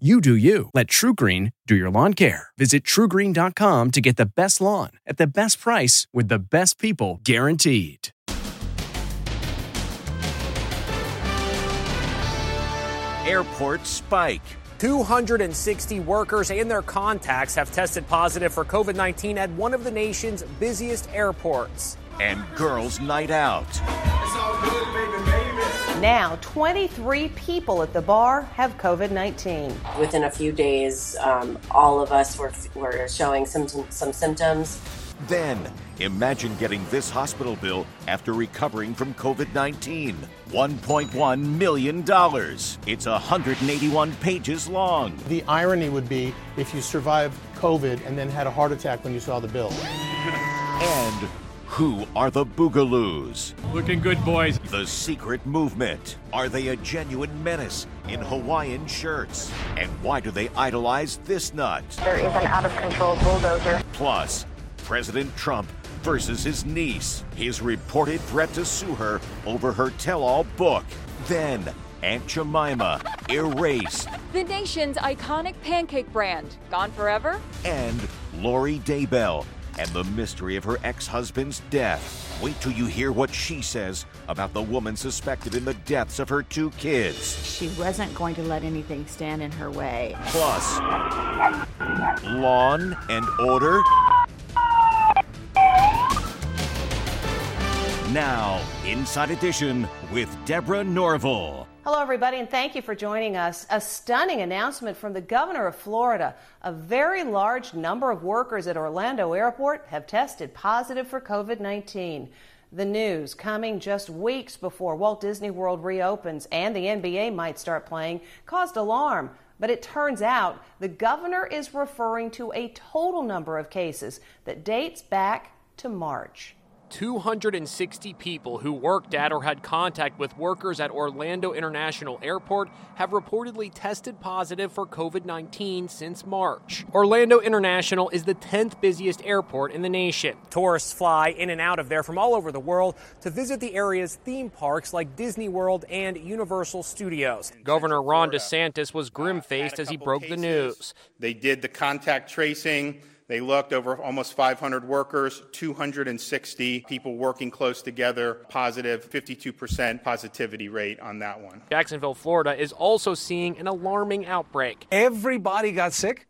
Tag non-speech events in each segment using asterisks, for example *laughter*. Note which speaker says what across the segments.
Speaker 1: You do you. Let TruGreen do your lawn care. Visit trugreen.com to get the best lawn at the best price with the best people guaranteed.
Speaker 2: Airport spike.
Speaker 3: 260 workers and their contacts have tested positive for COVID 19 at one of the nation's busiest airports.
Speaker 2: And girls' night out.
Speaker 4: Now, 23 people at the bar have COVID 19.
Speaker 5: Within a few days, um, all of us were, were showing some, some symptoms.
Speaker 2: Then, imagine getting this hospital bill after recovering from COVID 19 $1.1 million. It's 181 pages long.
Speaker 6: The irony would be if you survived COVID and then had a heart attack when you saw the bill.
Speaker 2: And who are the Boogaloos?
Speaker 7: Looking good, boys.
Speaker 2: The secret movement. Are they a genuine menace in Hawaiian shirts? And why do they idolize this nut?
Speaker 8: There is an out of control bulldozer.
Speaker 2: Plus, President Trump versus his niece, his reported threat to sue her over her tell all book. Then, Aunt Jemima, Erase.
Speaker 9: The nation's iconic pancake brand, gone forever?
Speaker 2: And Lori Daybell and the mystery of her ex husband's death. Wait till you hear what she says about the woman suspected in the deaths of her two kids.
Speaker 10: She wasn't going to let anything stand in her way.
Speaker 2: Plus, lawn and order. Now, Inside Edition with Deborah Norville.
Speaker 4: Hello, everybody, and thank you for joining us. A stunning announcement from the governor of Florida. A very large number of workers at Orlando Airport have tested positive for COVID 19. The news coming just weeks before Walt Disney World reopens and the NBA might start playing caused alarm. But it turns out the governor is referring to a total number of cases that dates back to March.
Speaker 3: 260 people who worked at or had contact with workers at Orlando International Airport have reportedly tested positive for COVID 19 since March. Orlando International is the 10th busiest airport in the nation. Tourists fly in and out of there from all over the world to visit the area's theme parks like Disney World and Universal Studios. Governor Ron DeSantis was uh, grim faced as he broke the news.
Speaker 11: They did the contact tracing. They looked over almost 500 workers, 260 people working close together, positive, 52% positivity rate on that one.
Speaker 3: Jacksonville, Florida is also seeing an alarming outbreak.
Speaker 12: Everybody got sick?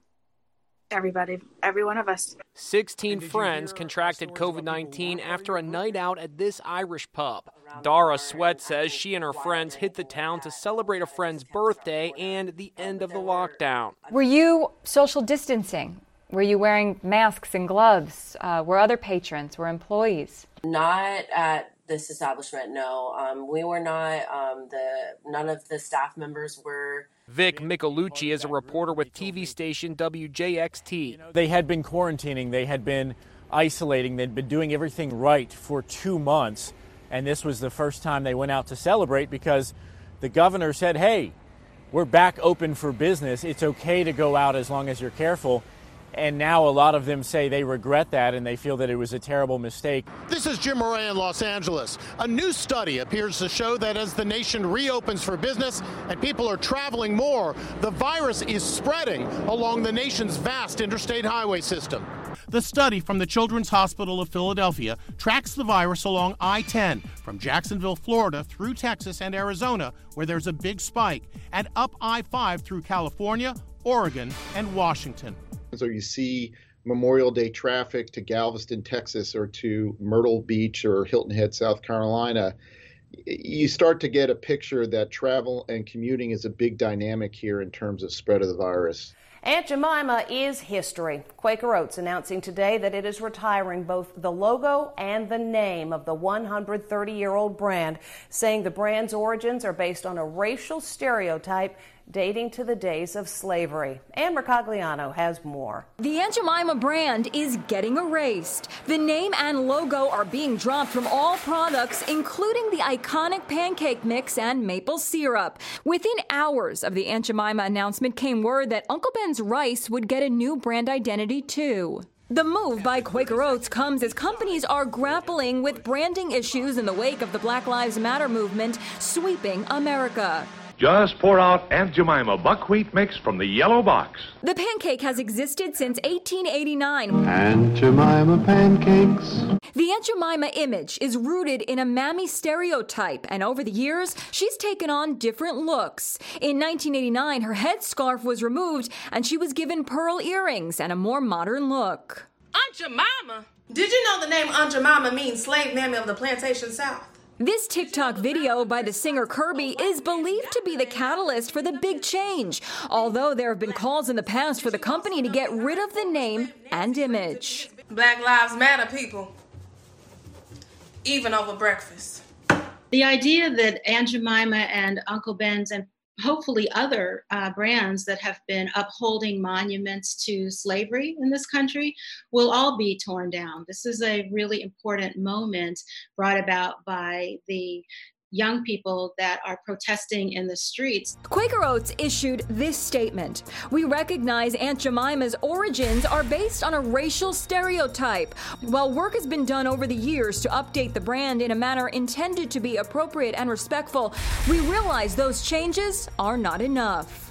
Speaker 8: Everybody, every one of us.
Speaker 3: 16 friends contracted COVID 19 after a night out at this Irish pub. Dara Sweat says she and her friends hit the town to celebrate a friend's birthday and the end of the lockdown.
Speaker 9: Were you social distancing? Were you wearing masks and gloves? Uh, were other patrons? Were employees?
Speaker 5: Not at this establishment. No, um, we were not. Um, the none of the staff members were.
Speaker 3: Vic Micolucci is a reporter with TV station WJXT.
Speaker 13: They had been quarantining. They had been isolating. They'd been doing everything right for two months, and this was the first time they went out to celebrate because the governor said, "Hey, we're back open for business. It's okay to go out as long as you're careful." And now a lot of them say they regret that and they feel that it was a terrible mistake.
Speaker 14: This is Jim Moret in Los Angeles. A new study appears to show that as the nation reopens for business and people are traveling more, the virus is spreading along the nation's vast interstate highway system. The study from the Children's Hospital of Philadelphia tracks the virus along I 10 from Jacksonville, Florida through Texas and Arizona, where there's a big spike, and up I 5 through California, Oregon, and Washington
Speaker 15: or you see Memorial Day traffic to Galveston, Texas, or to Myrtle Beach or Hilton Head, South Carolina, you start to get a picture that travel and commuting is a big dynamic here in terms of spread of the virus.
Speaker 4: Aunt Jemima is history. Quaker Oats announcing today that it is retiring both the logo and the name of the 130 year old brand, saying the brand's origins are based on a racial stereotype dating to the days of slavery. Ann Mercogliano has more.
Speaker 7: The Aunt Jemima brand is getting erased. The name and logo are being dropped from all products, including the iconic pancake mix and maple syrup. Within hours of the Aunt Jemima announcement came word that Uncle Ben's Rice would get a new brand identity too. The move by Quaker Oats comes as companies are grappling with branding issues in the wake of the Black Lives Matter movement sweeping America.
Speaker 12: Just pour out Aunt Jemima buckwheat mix from the yellow box.
Speaker 7: The pancake has existed since 1889.
Speaker 16: Aunt Jemima pancakes.
Speaker 7: The Aunt Jemima image is rooted in a mammy stereotype, and over the years, she's taken on different looks. In 1989, her headscarf was removed, and she was given pearl earrings and a more modern look.
Speaker 17: Aunt Jemima? Did you know the name Aunt Jemima means slave mammy of the plantation south?
Speaker 7: This TikTok video by the singer Kirby is believed to be the catalyst for the big change, although there have been calls in the past for the company to get rid of the name and image.
Speaker 17: Black Lives Matter, people. Even over breakfast.
Speaker 18: The idea that Aunt Jemima and Uncle Ben's and hopefully other uh, brands that have been upholding monuments to slavery in this country will all be torn down. This is a really important moment brought about by the young people that are protesting in the streets.
Speaker 7: Quaker Oats issued this statement We recognize Aunt Jemima's origins are based on a racial stereotype. While work has been done over the years to update the brand in a manner intended to be appropriate and respectful, we realize those changes are not enough.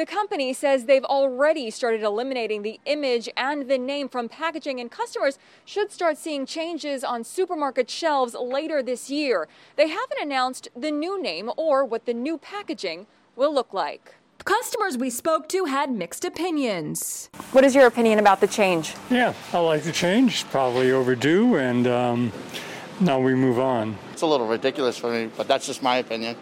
Speaker 7: The company says they've already started eliminating the image and the name from packaging, and customers should start seeing changes on supermarket shelves later this year. They haven't announced the new name or what the new packaging will look like. Customers we spoke to had mixed opinions.
Speaker 9: What is your opinion about the change?
Speaker 19: Yeah, I like the change. It's probably overdue, and um, now we move on.
Speaker 20: It's a little ridiculous for me, but that's just my opinion.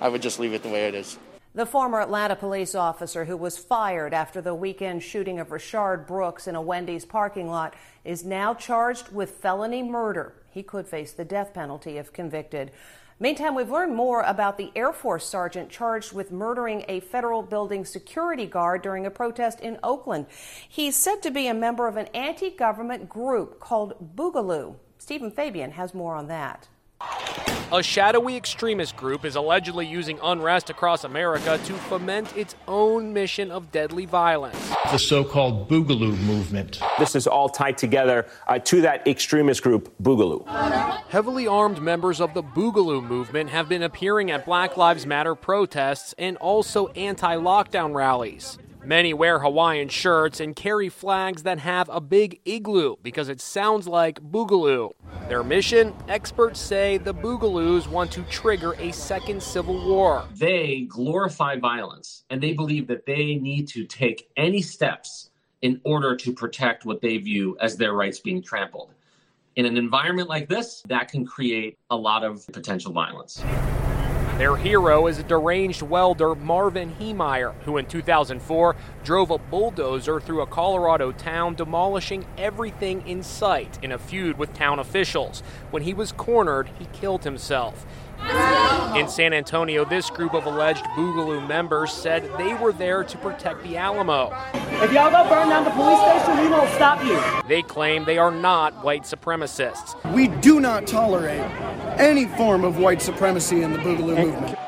Speaker 20: I would just leave it the way it is.
Speaker 4: The former Atlanta police officer who was fired after the weekend shooting of Rayshard Brooks in a Wendy's parking lot is now charged with felony murder. He could face the death penalty if convicted. Meantime, we've learned more about the Air Force sergeant charged with murdering a federal building security guard during a protest in Oakland. He's said to be a member of an anti government group called Boogaloo. Stephen Fabian has more on that.
Speaker 3: A shadowy extremist group is allegedly using unrest across America to foment its own mission of deadly violence.
Speaker 21: The so called Boogaloo movement.
Speaker 22: This is all tied together uh, to that extremist group, Boogaloo.
Speaker 3: Heavily armed members of the Boogaloo movement have been appearing at Black Lives Matter protests and also anti lockdown rallies. Many wear Hawaiian shirts and carry flags that have a big igloo because it sounds like Boogaloo. Their mission? Experts say the Boogaloos want to trigger a second civil war.
Speaker 23: They glorify violence and they believe that they need to take any steps in order to protect what they view as their rights being trampled. In an environment like this, that can create a lot of potential violence.
Speaker 3: Their hero is a deranged welder, Marvin Heemeyer, who in 2004 drove a bulldozer through a Colorado town, demolishing everything in sight in a feud with town officials. When he was cornered, he killed himself. In San Antonio, this group of alleged Boogaloo members said they were there to protect the Alamo.
Speaker 24: If y'all go burn down the police station, we won't stop you.
Speaker 3: They claim they are not white supremacists.
Speaker 25: We do not tolerate any form of white supremacy in the Boogaloo movement.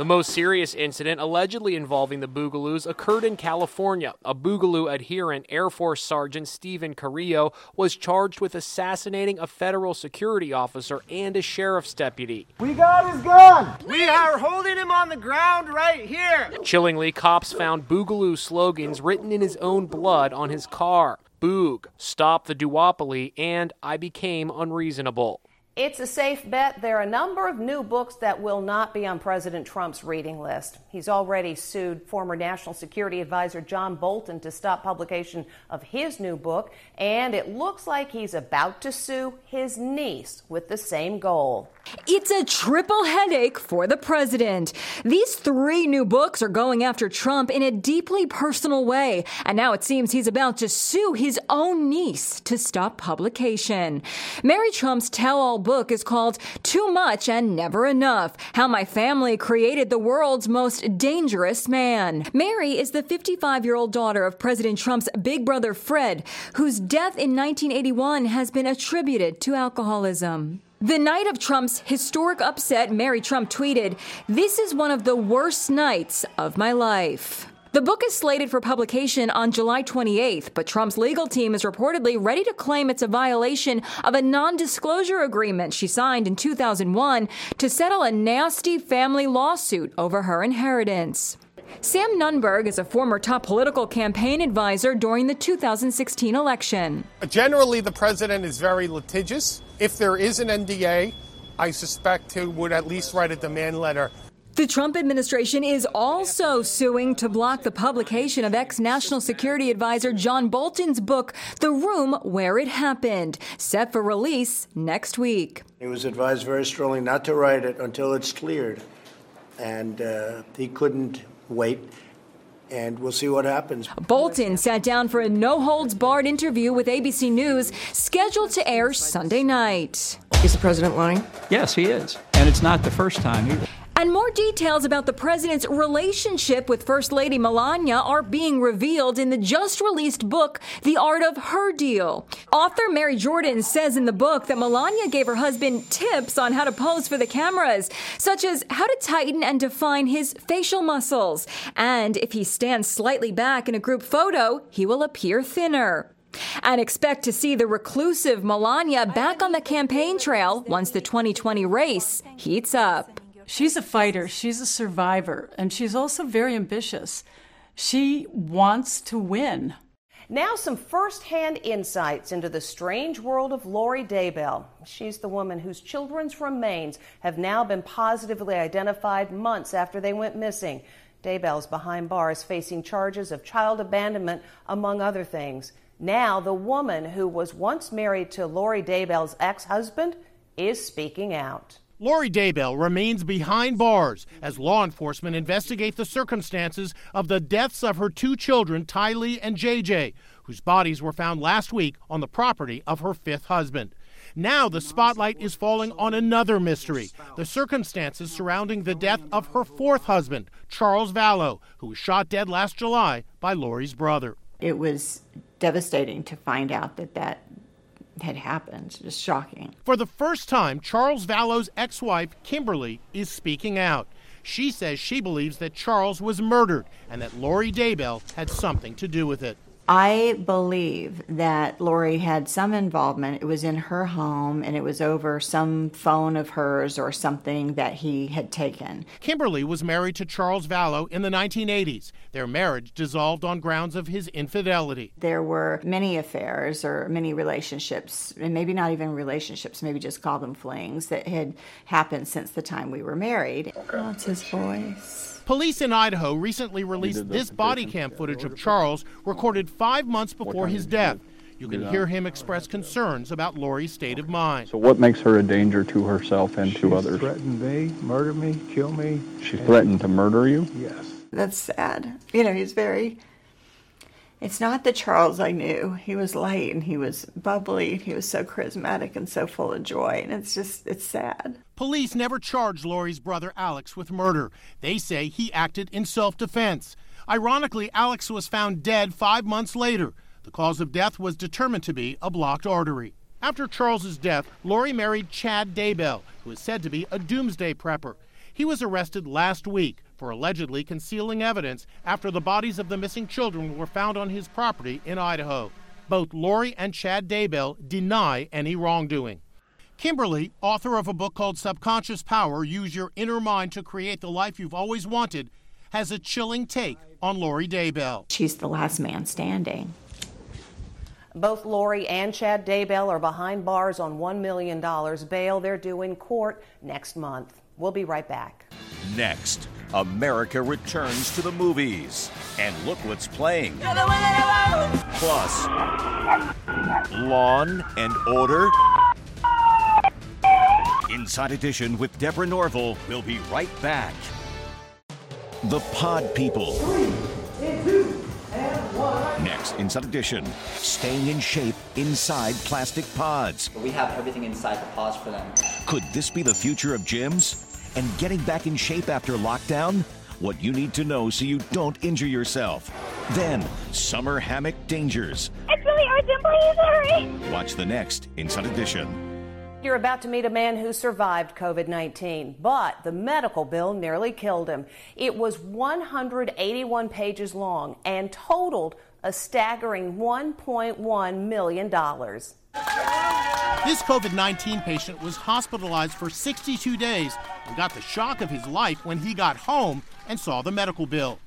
Speaker 3: The most serious incident allegedly involving the Boogaloos occurred in California. A Boogaloo adherent, Air Force Sergeant Steven Carrillo, was charged with assassinating a federal security officer and a sheriff's deputy.
Speaker 24: We got his gun! We are holding him on the ground right here!
Speaker 3: Chillingly, cops found Boogaloo slogans written in his own blood on his car. Boog, stop the duopoly, and I became unreasonable.
Speaker 4: It's a safe bet there are a number of new books that will not be on President Trump's reading list. He's already sued former National Security Advisor John Bolton to stop publication of his new book, and it looks like he's about to sue his niece with the same goal.
Speaker 7: It's a triple headache for the president. These three new books are going after Trump in a deeply personal way, and now it seems he's about to sue his own niece to stop publication. Mary Trump's tell all book is called Too Much and Never Enough How My Family Created the World's Most Dangerous Man. Mary is the 55 year old daughter of President Trump's big brother Fred, whose death in 1981 has been attributed to alcoholism. The night of Trump's historic upset, Mary Trump tweeted, This is one of the worst nights of my life. The book is slated for publication on July 28th, but Trump's legal team is reportedly ready to claim it's a violation of a non disclosure agreement she signed in 2001 to settle a nasty family lawsuit over her inheritance. Sam Nunberg is a former top political campaign advisor during the 2016 election.
Speaker 26: Generally, the president is very litigious. If there is an NDA, I suspect he would at least write a demand letter.
Speaker 7: The Trump administration is also suing to block the publication of ex National Security Advisor John Bolton's book, The Room Where It Happened, set for release next week.
Speaker 27: He was advised very strongly not to write it until it's cleared. And uh, he couldn't wait and we'll see what happens.
Speaker 7: Bolton sat down for a no holds barred interview with ABC News, scheduled to air Sunday night.
Speaker 28: Is the president lying?
Speaker 29: Yes, he is. And it's not the first time either.
Speaker 7: And more details about the president's relationship with First Lady Melania are being revealed in the just released book, The Art of Her Deal. Author Mary Jordan says in the book that Melania gave her husband tips on how to pose for the cameras, such as how to tighten and define his facial muscles. And if he stands slightly back in a group photo, he will appear thinner. And expect to see the reclusive Melania back on the campaign trail once the 2020 race heats up.
Speaker 30: She's a fighter, she's a survivor, and she's also very ambitious. She wants to win.
Speaker 4: Now, some firsthand insights into the strange world of Lori Daybell. She's the woman whose children's remains have now been positively identified months after they went missing. Daybell's behind bars facing charges of child abandonment, among other things. Now, the woman who was once married to Lori Daybell's ex husband is speaking out.
Speaker 14: Lori Daybell remains behind bars as law enforcement investigate the circumstances of the deaths of her two children, Tylee and JJ, whose bodies were found last week on the property of her fifth husband. Now the spotlight is falling on another mystery the circumstances surrounding the death of her fourth husband, Charles Vallow, who was shot dead last July by Lori's brother.
Speaker 31: It was devastating to find out that that had happened. Just shocking.
Speaker 14: For the first time, Charles Vallow's ex wife, Kimberly, is speaking out. She says she believes that Charles was murdered and that Lori Daybell had something to do with it.
Speaker 31: I believe that Lori had some involvement. It was in her home and it was over some phone of hers or something that he had taken.
Speaker 14: Kimberly was married to Charles Vallow in the 1980s. Their marriage dissolved on grounds of his infidelity.
Speaker 31: There were many affairs or many relationships, and maybe not even relationships, maybe just call them flings, that had happened since the time we were married. It's his voice.
Speaker 14: Police in Idaho recently released this body cam footage of Charles recorded five months before his death. You can hear him express concerns about Lori's state of mind.
Speaker 32: So, what makes her a danger to herself and to
Speaker 33: She's
Speaker 32: others?
Speaker 33: threatened me, murder me, kill me.
Speaker 32: She threatened to murder you?
Speaker 33: Yes.
Speaker 31: That's sad. You know, he's very. It's not the Charles I knew. He was light and he was bubbly. He was so charismatic and so full of joy. And it's just, it's sad.
Speaker 14: Police never charged Lori's brother Alex with murder. They say he acted in self defense. Ironically, Alex was found dead five months later. The cause of death was determined to be a blocked artery. After Charles's death, Lori married Chad Daybell, who is said to be a doomsday prepper. He was arrested last week for allegedly concealing evidence after the bodies of the missing children were found on his property in Idaho. Both Lori and Chad Daybell deny any wrongdoing. Kimberly, author of a book called Subconscious Power Use Your Inner Mind to Create the Life You've Always Wanted, has a chilling take on Lori Daybell.
Speaker 31: She's the last man standing.
Speaker 4: Both Lori and Chad Daybell are behind bars on $1 million bail they're due in court next month. We'll be right back.
Speaker 34: Next, America returns to the movies. And look what's playing. Plus, Lawn and Order. Inside Edition with Deborah Norville We'll be right back. The Pod People. Three, two, and one. Next, Inside Edition. Staying in shape inside plastic pods.
Speaker 35: We have everything inside the pods for them.
Speaker 34: Could this be the future of gyms? And getting back in shape after lockdown? What you need to know so you don't injure yourself. Then, summer hammock dangers.
Speaker 28: It's really urgent, please hurry.
Speaker 34: Watch the next Inside Edition.
Speaker 4: You're about to meet a man who survived COVID 19, but the medical bill nearly killed him. It was 181 pages long and totaled a staggering $1.1 million.
Speaker 14: This COVID 19 patient was hospitalized for 62 days and got the shock of his life when he got home and saw the medical bill.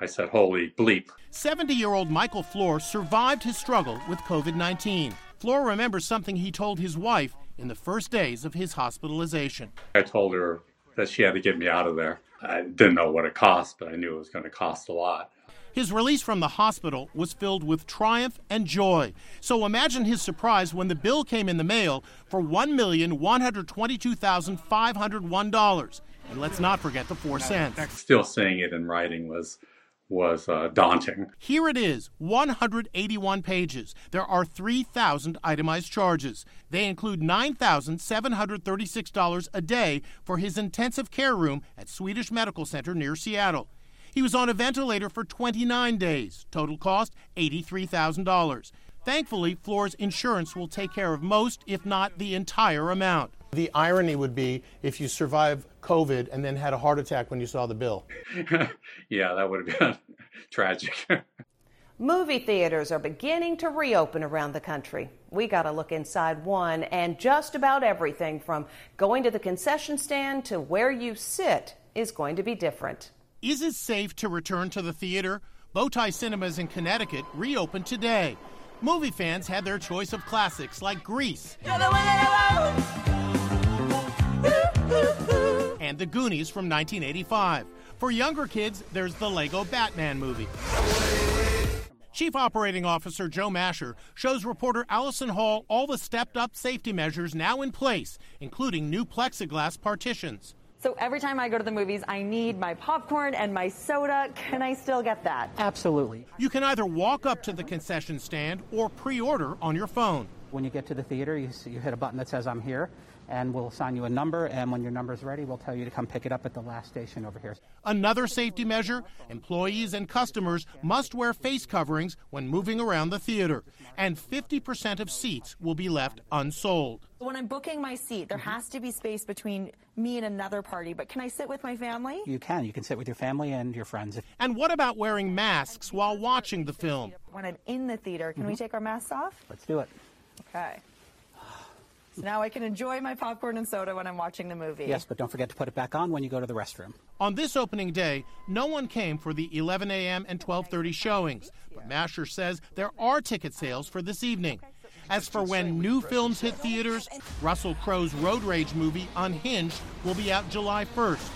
Speaker 36: I said, holy bleep.
Speaker 14: 70 year old Michael Flor survived his struggle with COVID 19. Flor remembers something he told his wife in the first days of his hospitalization.
Speaker 36: I told her that she had to get me out of there. I didn't know what it cost, but I knew it was going to cost a lot.
Speaker 14: His release from the hospital was filled with triumph and joy. So imagine his surprise when the bill came in the mail for $1,122,501. And let's not forget the four cents.
Speaker 36: Still seeing it in writing was was uh, daunting.
Speaker 14: Here it is 181 pages. There are 3,000 itemized charges. They include $9,736 a day for his intensive care room at Swedish Medical Center near Seattle. He was on a ventilator for 29 days. Total cost $83,000. Thankfully, Flor's insurance will take care of most, if not the entire amount.
Speaker 26: The irony would be if you survived COVID and then had a heart attack when you saw the bill. *laughs*
Speaker 36: yeah, that would have been *laughs* tragic. *laughs*
Speaker 4: Movie theaters are beginning to reopen around the country. We got to look inside one, and just about everything from going to the concession stand to where you sit is going to be different.
Speaker 14: Is it safe to return to the theater? Bowtie Cinemas in Connecticut reopened today. Movie fans had their choice of classics like Grease and The Goonies from 1985. For younger kids, there's the Lego Batman movie. Chief Operating Officer Joe Masher shows reporter Allison Hall all the stepped up safety measures now in place, including new plexiglass partitions.
Speaker 37: So every time I go to the movies, I need my popcorn and my soda. Can I still get that?
Speaker 38: Absolutely.
Speaker 14: You can either walk up to the concession stand or pre order on your phone.
Speaker 38: When you get to the theater, you, see, you hit a button that says, I'm here, and we'll assign you a number. And when your number is ready, we'll tell you to come pick it up at the last station over here.
Speaker 14: Another safety measure employees and customers must wear face coverings when moving around the theater, and 50% of seats will be left unsold.
Speaker 37: When I'm booking my seat, there has to be space between me and another party, but can I sit with my family?
Speaker 38: You can. You can sit with your family and your friends.
Speaker 14: And what about wearing masks while watching the film?
Speaker 37: When I'm in the theater, can mm-hmm. we take our masks off?
Speaker 38: Let's do it.
Speaker 37: Okay. So now I can enjoy my popcorn and soda when I'm watching the movie.
Speaker 38: Yes, but don't forget to put it back on when you go to the restroom.
Speaker 14: On this opening day, no one came for the 11 a.m. and 12:30 showings, but Masher says there are ticket sales for this evening. As for when new films hit theaters, Russell Crowe's road rage movie Unhinged will be out July 1st.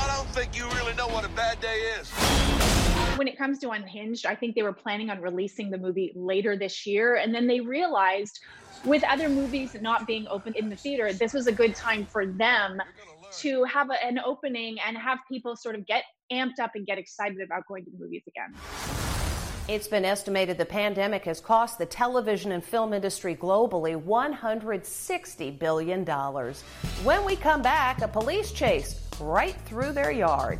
Speaker 39: I don't think you really know what a bad day is.
Speaker 40: When it comes to Unhinged, I think they were planning on releasing the movie later this year, and then they realized with other movies not being open in the theater, this was a good time for them to have a, an opening and have people sort of get amped up and get excited about going to the movies again.
Speaker 4: It's been estimated the pandemic has cost the television and film industry globally $160 billion. When we come back, a police chase right through their yard.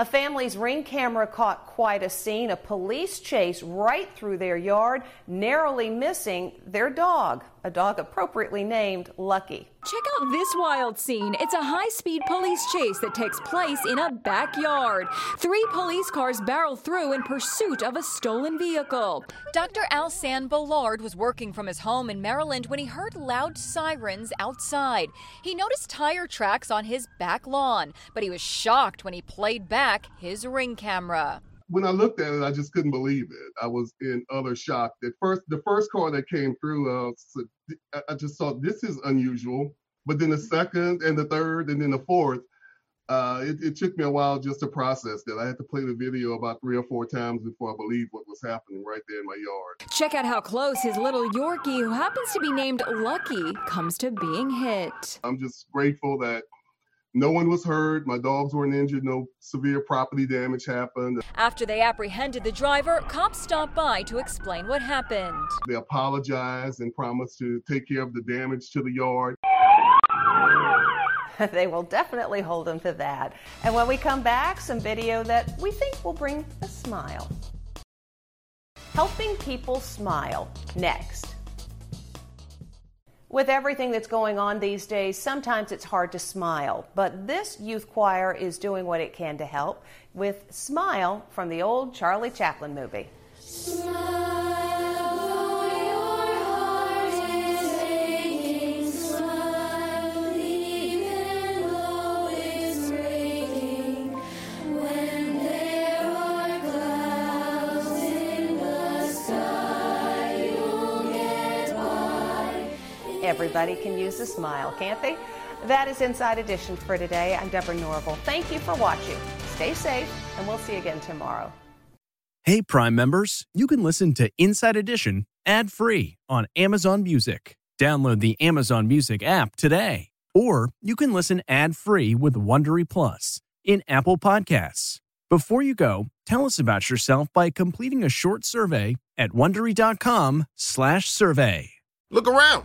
Speaker 4: A family's ring camera caught quite a scene, a police chase right through their yard, narrowly missing their dog, a dog appropriately named Lucky.
Speaker 7: Check out this wild scene. It's a high speed police chase that takes place in a backyard. Three police cars barrel through in pursuit of a stolen vehicle.
Speaker 41: Dr. Alsan Bollard was working from his home in Maryland when he heard loud sirens outside. He noticed tire tracks on his back lawn, but he was shocked when he played back his ring camera
Speaker 42: when I looked at it, I just couldn't believe it. I was in utter shock. At first, the first car that came through, uh, I just thought this is unusual. But then the second and the third and then the fourth, uh, it, it, took me a while just to process that. I had to play the video about three or four times before I believed what was happening right there in my yard.
Speaker 7: Check out how close his little Yorkie, who happens to be named Lucky, comes to being hit.
Speaker 42: I'm just grateful that no one was hurt. My dogs weren't injured. No severe property damage happened.
Speaker 41: After they apprehended the driver, cops stopped by to explain what happened.
Speaker 42: They apologized and promised to take care of the damage to the yard. *laughs*
Speaker 4: they will definitely hold them to that. And when we come back, some video that we think will bring a smile. Helping people smile next. With everything that's going on these days, sometimes it's hard to smile, but this youth choir is doing what it can to help with Smile from the old Charlie Chaplin movie. Smile. Everybody can use a smile, can't they? That is Inside Edition for today. I'm Deborah Norville. Thank you for watching. Stay safe, and we'll see you again tomorrow.
Speaker 43: Hey, Prime members, you can listen to Inside Edition ad free on Amazon Music. Download the Amazon Music app today. Or you can listen ad free with Wondery Plus in Apple Podcasts. Before you go, tell us about yourself by completing a short survey at wondery.com/survey.
Speaker 44: Look around.